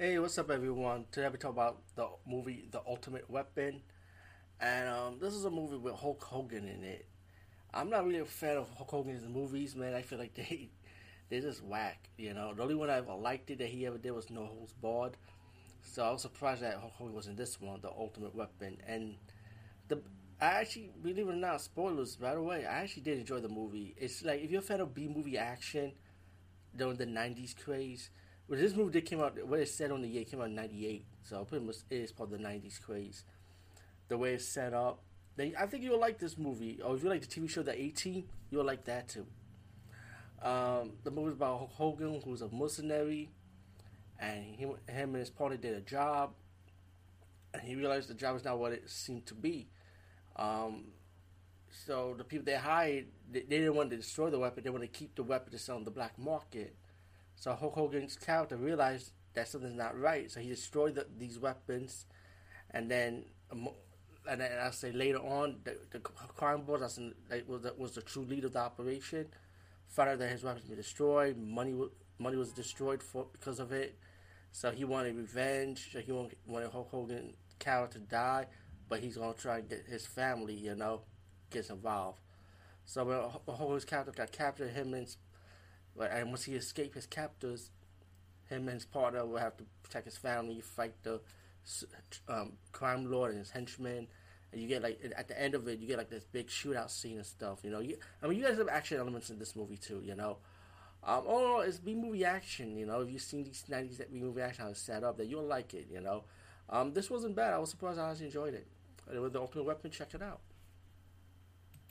Hey, what's up, everyone? Today we talk about the movie The Ultimate Weapon, and um, this is a movie with Hulk Hogan in it. I'm not really a fan of Hulk Hogan's movies, man. I feel like they they just whack, you know. The only one I ever liked it that he ever did was No Holds Barred, so I was surprised that Hulk Hogan was in this one, The Ultimate Weapon, and the I actually believe it or not, spoilers right away. I actually did enjoy the movie. It's like if you're a fan of B movie action during the '90s craze well, this movie did came out. What it said on the year came out in '98, so pretty much it is part of the '90s craze. The way it's set up, they, I think you'll like this movie. Or if you like the TV show The A Team, you'll like that too. Um, the movie is about Hogan, who's a mercenary, and he, him and his partner did a job, and he realized the job is not what it seemed to be. Um, so the people they hired, they, they didn't want to destroy the weapon; they want to keep the weapon to sell on the black market. So Hulk Hogan's character realized that something's not right, so he destroyed the, these weapons, and then, um, and then I say later on, the, the crime boss was the, was the true leader of the operation. Found out that his weapons were destroyed, money money was destroyed for because of it. So he wanted revenge. So he wanted Hulk Hogan character to die, but he's gonna try and get his family, you know, gets involved. So when Hulk Hogan's character got captured, him and and once he escapes his captors, him and his partner will have to protect his family, fight the um, crime lord and his henchmen. And you get like at the end of it, you get like this big shootout scene and stuff. You know, you, I mean, you guys have action elements in this movie too. You know, um, oh, it's B movie action. You know, if you've seen these '90s B movie action how it's set up, that you'll like it. You know, um, this wasn't bad. I was surprised I actually enjoyed it. And with the Ultimate Weapon, check it out.